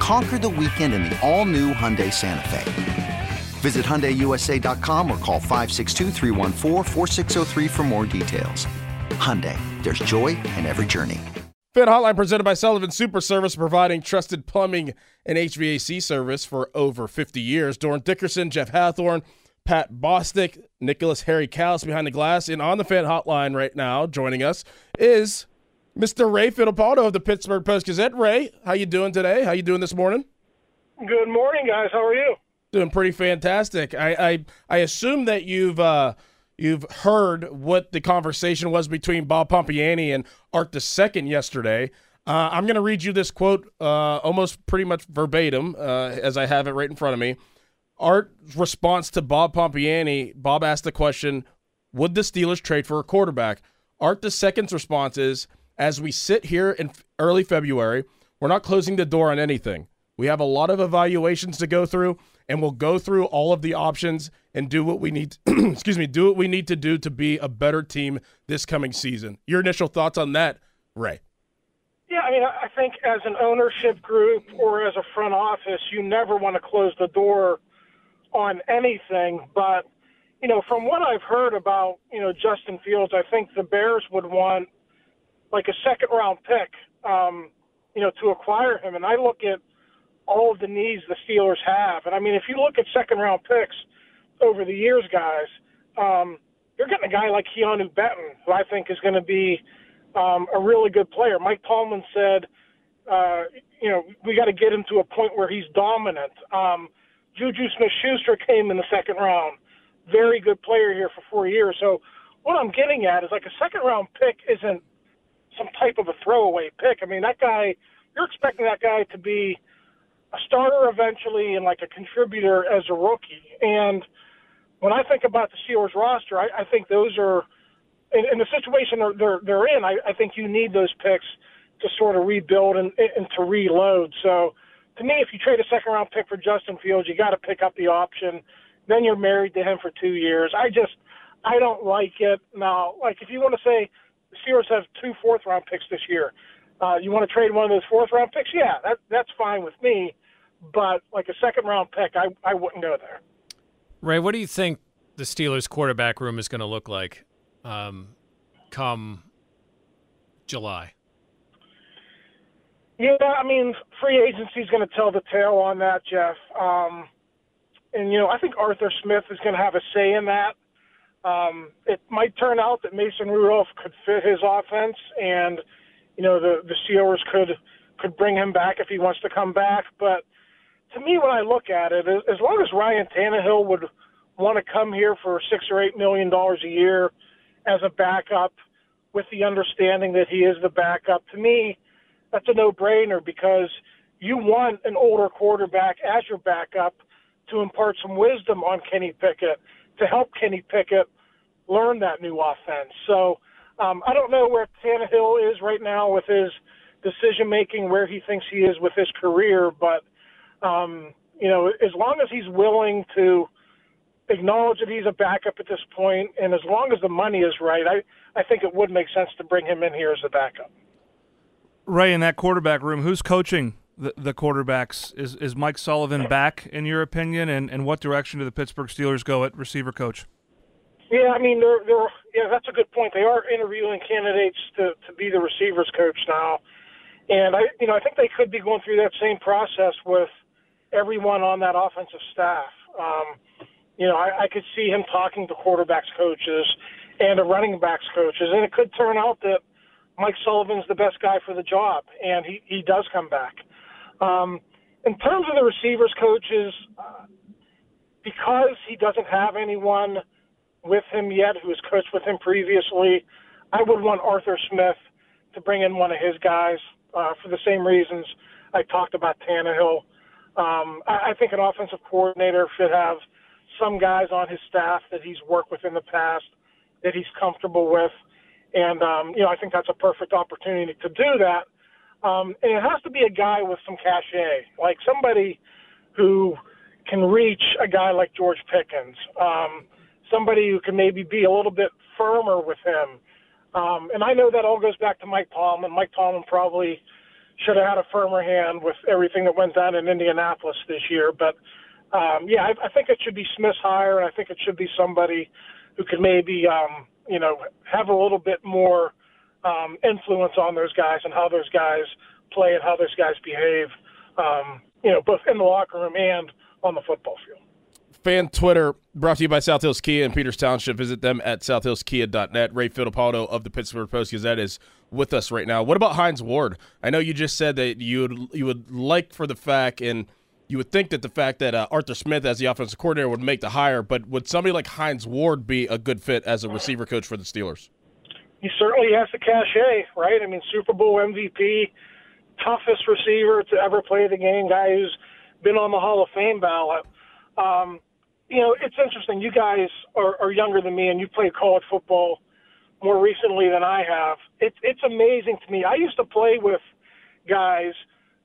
Conquer the weekend in the all new Hyundai Santa Fe. Visit HyundaiUSA.com or call 562 for more details. Hyundai, there's joy in every journey. Fan Hotline presented by Sullivan Super Service, providing trusted plumbing and HVAC service for over 50 years. Dorin Dickerson, Jeff Hathorn, Pat Bostick, Nicholas Harry Callis behind the glass. And on the Fan Hotline right now, joining us is Mr. Ray Fittipaldo of the Pittsburgh Post Gazette. Ray, how you doing today? How you doing this morning? Good morning, guys. How are you? Doing pretty fantastic. I I, I assume that you've uh, you've heard what the conversation was between Bob Pompeani and Art II yesterday. Uh, I'm going to read you this quote uh, almost pretty much verbatim uh, as I have it right in front of me. Art's response to Bob Pompeani, Bob asked the question, would the Steelers trade for a quarterback? Art II's response is, as we sit here in early February, we're not closing the door on anything. We have a lot of evaluations to go through, and we'll go through all of the options and do what we need. excuse me, do what we need to do to be a better team this coming season. Your initial thoughts on that, Ray? Yeah, I mean, I think as an ownership group or as a front office, you never want to close the door on anything. But you know, from what I've heard about you know Justin Fields, I think the Bears would want like a second round pick, um, you know, to acquire him. And I look at all of the needs the Steelers have. And I mean, if you look at second round picks over the years, guys, um, you're getting a guy like Keanu Benton, who I think is going to be um, a really good player. Mike Tomlin said, uh, you know, we got to get him to a point where he's dominant. Um, Juju Smith-Schuster came in the second round, very good player here for four years. So what I'm getting at is like a second round pick isn't some type of a throwaway pick. I mean, that guy, you're expecting that guy to be a starter eventually and like a contributor as a rookie. And when I think about the Steelers roster, I, I think those are in, in the situation they're they're, they're in. I, I think you need those picks to sort of rebuild and, and to reload. So to me, if you trade a second round pick for Justin Fields, you got to pick up the option. Then you're married to him for two years. I just I don't like it. Now, like if you want to say the Steelers have two fourth round picks this year, uh, you want to trade one of those fourth round picks? Yeah, that that's fine with me but like a second round pick, I, I wouldn't go there. Ray, what do you think the Steelers quarterback room is going to look like um, come July? Yeah, I mean, free agency is going to tell the tale on that, Jeff. Um, and you know, I think Arthur Smith is going to have a say in that. Um, it might turn out that Mason Rudolph could fit his offense, and you know, the the Steelers could could bring him back if he wants to come back. But to me, when I look at it, as long as Ryan Tannehill would want to come here for six or eight million dollars a year as a backup, with the understanding that he is the backup, to me, that's a no-brainer because you want an older quarterback as your backup to impart some wisdom on Kenny Pickett to help Kenny Pickett learn that new offense. So um, I don't know where Tannehill is right now with his decision making, where he thinks he is with his career, but um, you know, as long as he's willing to acknowledge that he's a backup at this point, and as long as the money is right, I, I think it would make sense to bring him in here as a backup. Ray, in that quarterback room, who's coaching the, the quarterbacks? Is is Mike Sullivan back, in your opinion? And, and what direction do the Pittsburgh Steelers go at receiver coach? Yeah, I mean, they're, they're yeah, that's a good point. They are interviewing candidates to, to be the receivers coach now, and I, you know, I think they could be going through that same process with everyone on that offensive staff. Um, you know, I, I could see him talking to quarterbacks coaches and the running backs coaches, and it could turn out that Mike Sullivan's the best guy for the job, and he he does come back. Um, in terms of the receivers coaches, uh, because he doesn't have anyone with him yet who has coached with him previously, I would want Arthur Smith to bring in one of his guys uh, for the same reasons I talked about Tannehill. Um, I, I think an offensive coordinator should have some guys on his staff that he's worked with in the past that he's comfortable with, and um, you know I think that's a perfect opportunity to do that. Um, and it has to be a guy with some cachet, like somebody who can reach a guy like George Pickens, um, somebody who can maybe be a little bit firmer with him. Um, and I know that all goes back to Mike Tomlin. Mike Tomlin probably should have had a firmer hand with everything that went down in Indianapolis this year. But um, yeah, I, I think it should be Smith's hire, and I think it should be somebody who could maybe um, you know have a little bit more um, influence on those guys and how those guys play and how those guys behave. Um, you know, both in the locker room and on the football field. Fan Twitter brought to you by South Hills Kia in Peters Township. Visit them at southhillskia.net. Ray Fittipaldo of the Pittsburgh Post Gazette is with us right now. What about Hines Ward? I know you just said that you would you would like for the fact and you would think that the fact that uh, Arthur Smith as the offensive coordinator would make the hire, but would somebody like Hines Ward be a good fit as a receiver coach for the Steelers? He certainly has the cachet, right? I mean, Super Bowl MVP, toughest receiver to ever play the game, guy who's been on the Hall of Fame ballot. Um, you know, it's interesting. You guys are, are younger than me, and you played college football more recently than I have. It's it's amazing to me. I used to play with guys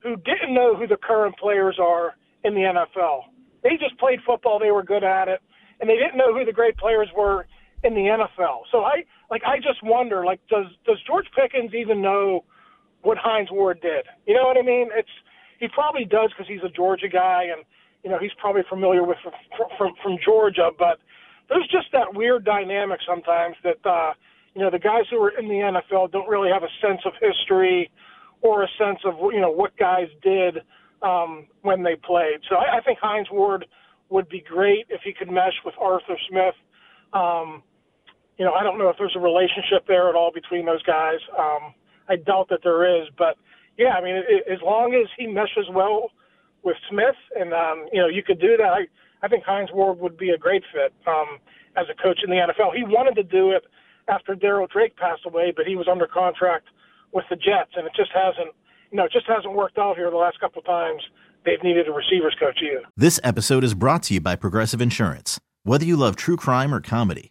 who didn't know who the current players are in the NFL. They just played football. They were good at it, and they didn't know who the great players were in the NFL. So I like I just wonder like does does George Pickens even know what Hines Ward did? You know what I mean? It's he probably does because he's a Georgia guy and you know he's probably familiar with from from, from Georgia, but there's just that weird dynamic sometimes that uh, you know the guys who are in the NFL don't really have a sense of history or a sense of you know what guys did um, when they played. So I, I think Hines Ward would be great if he could mesh with Arthur Smith. Um, you know, I don't know if there's a relationship there at all between those guys. Um, I doubt that there is, but yeah, I mean, it, as long as he meshes well with Smith, and um, you know, you could do that. I, I think Hines Ward would be a great fit um, as a coach in the NFL. He wanted to do it after Darryl Drake passed away, but he was under contract with the Jets, and it just hasn't, you know, it just hasn't worked out here the last couple of times. They've needed a receivers coach either. This episode is brought to you by Progressive Insurance. Whether you love true crime or comedy,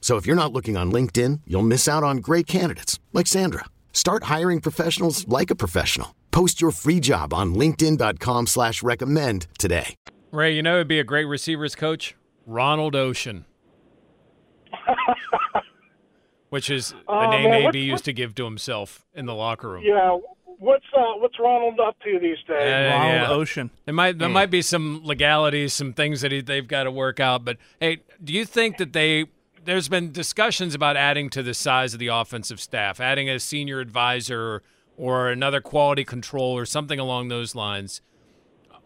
So if you're not looking on LinkedIn, you'll miss out on great candidates like Sandra. Start hiring professionals like a professional. Post your free job on LinkedIn.com slash recommend today. Ray, you know it'd be a great receivers coach? Ronald Ocean. Which is the Oh, name man, AB what- used to give to himself in the locker room. Yeah, what's uh, what's Ronald up to these days? Yeah, Ronald yeah. Ocean. There might there might be some legalities, some things that he, they've got to work out. But hey, do you think that they there's been discussions about adding to the size of the offensive staff, adding a senior advisor or another quality control or something along those lines.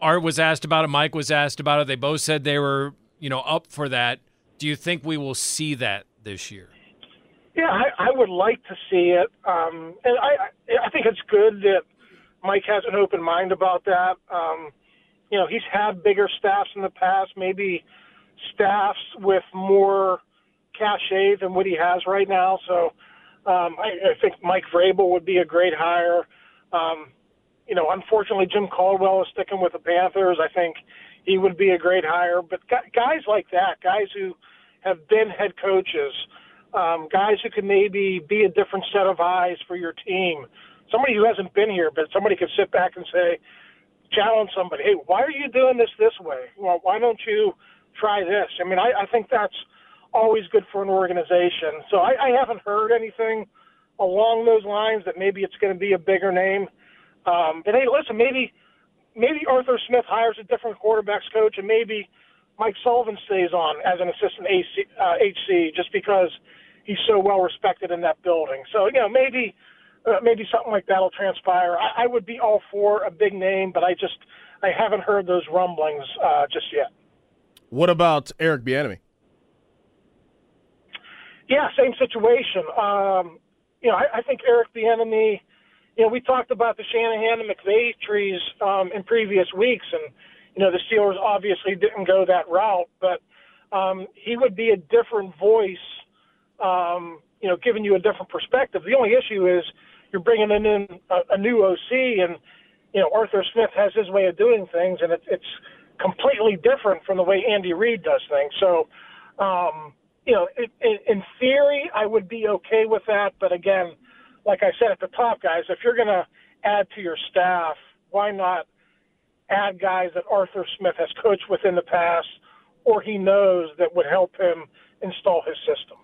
Art was asked about it. Mike was asked about it. They both said they were, you know, up for that. Do you think we will see that this year? Yeah, I, I would like to see it, um, and I I think it's good that Mike has an open mind about that. Um, you know, he's had bigger staffs in the past, maybe staffs with more cachet than what he has right now. So um, I, I think Mike Vrabel would be a great hire. Um, you know, unfortunately, Jim Caldwell is sticking with the Panthers. I think he would be a great hire. But guys like that, guys who have been head coaches, um, guys who can maybe be a different set of eyes for your team, somebody who hasn't been here, but somebody could sit back and say, challenge somebody, hey, why are you doing this this way? Well, why don't you try this? I mean, I, I think that's always good for an organization. So I, I haven't heard anything along those lines that maybe it's going to be a bigger name. Um, but hey, listen, maybe maybe Arthur Smith hires a different quarterbacks coach, and maybe Mike Sullivan stays on as an assistant AC, uh, HC just because he's so well respected in that building. So you know, maybe uh, maybe something like that'll transpire. I, I would be all for a big name, but I just I haven't heard those rumblings uh, just yet. What about Eric Bieniemy? Yeah, same situation. Um, you know, I, I think Eric Bieniemy. You know, we talked about the Shanahan and McVay trees um, in previous weeks, and you know the Steelers obviously didn't go that route, but um, he would be a different voice. Um, you know, giving you a different perspective. The only issue is you're bringing in a, a new OC, and you know Arthur Smith has his way of doing things, and it, it's completely different from the way Andy Reid does things. So, um, you know, it, it, in theory, I would be okay with that. But again, like I said at the top, guys, if you're going to add to your staff, why not add guys that Arthur Smith has coached with in the past, or he knows that would help him install his system?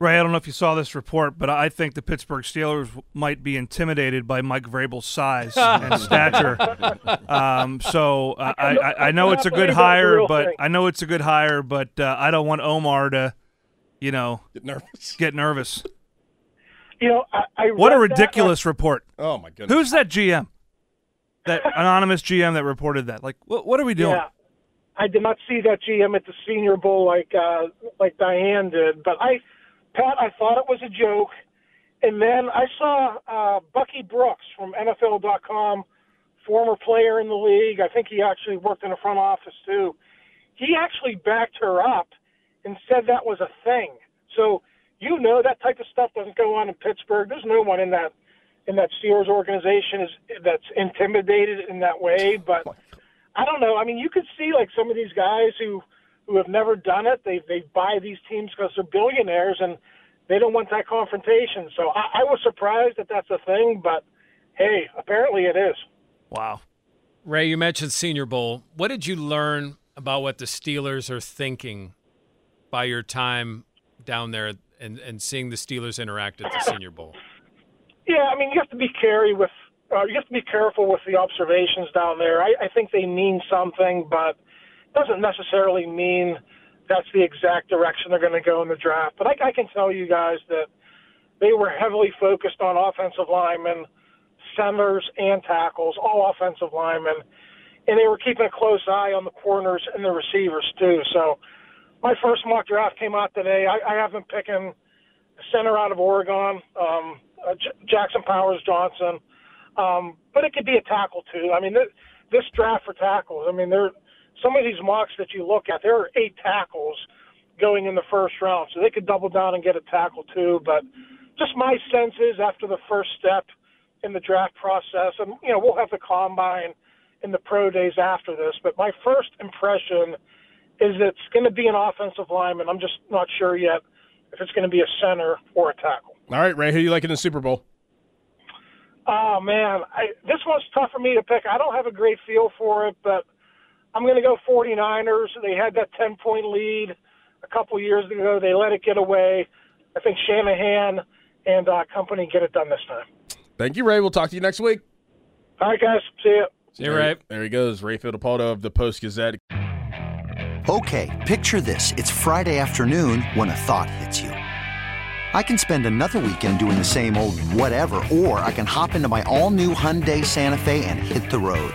Ray, I don't know if you saw this report, but I think the Pittsburgh Steelers might be intimidated by Mike Vrabel's size and stature. Um, so uh, I, I, I, know it's a good hire, but I know it's a good hire, but uh, I don't want Omar to, you know, get nervous. Get nervous. You know, I, I what a ridiculous that, report. Oh my goodness. Who's that GM? That anonymous GM that reported that? Like, what, what are we doing? Yeah. I did not see that GM at the Senior Bowl like uh, like Diane did, but I Pat, I thought it was a joke. And then I saw uh, Bucky Brooks from NFL.com, former player in the league. I think he actually worked in the front office too. He actually backed her up and said that was a thing. So you know that type of stuff doesn't go on in Pittsburgh. There's no one in that in that Steelers organization is that's intimidated in that way. But I don't know. I mean, you could see like some of these guys who who have never done it. They they buy these teams because they're billionaires and they don't want that confrontation. So I, I was surprised that that's a thing, but hey, apparently it is. Wow. Ray, you mentioned Senior Bowl. What did you learn about what the Steelers are thinking by your time down there and, and seeing the Steelers interact at the Senior Bowl? Yeah, I mean you have to be careful with uh, you have to be careful with the observations down there. I, I think they mean something, but doesn't necessarily mean that's the exact direction they're going to go in the draft. But I, I can tell you guys that they were heavily focused on offensive linemen, centers, and tackles, all offensive linemen, and they were keeping a close eye on the corners and the receivers too. So my first mock draft came out today. I, I have them picking a center out of Oregon, um, uh, J- Jackson Powers Johnson, um, but it could be a tackle too. I mean, th- this draft for tackles. I mean, they're some of these mocks that you look at, there are eight tackles going in the first round, so they could double down and get a tackle too. But just my sense is after the first step in the draft process, and you know we'll have the combine in the pro days after this, but my first impression is it's going to be an offensive lineman. I'm just not sure yet if it's going to be a center or a tackle. All right, Ray, who you like in the Super Bowl? Oh man, I, this one's tough for me to pick. I don't have a great feel for it, but I'm going to go 49ers. They had that 10 point lead a couple years ago. They let it get away. I think Shanahan and uh, company get it done this time. Thank you, Ray. We'll talk to you next week. All right, guys. See you. See you, Ray. There he goes, Ray Fittipaldo of the Post Gazette. Okay, picture this. It's Friday afternoon when a thought hits you. I can spend another weekend doing the same old whatever, or I can hop into my all new Hyundai Santa Fe and hit the road.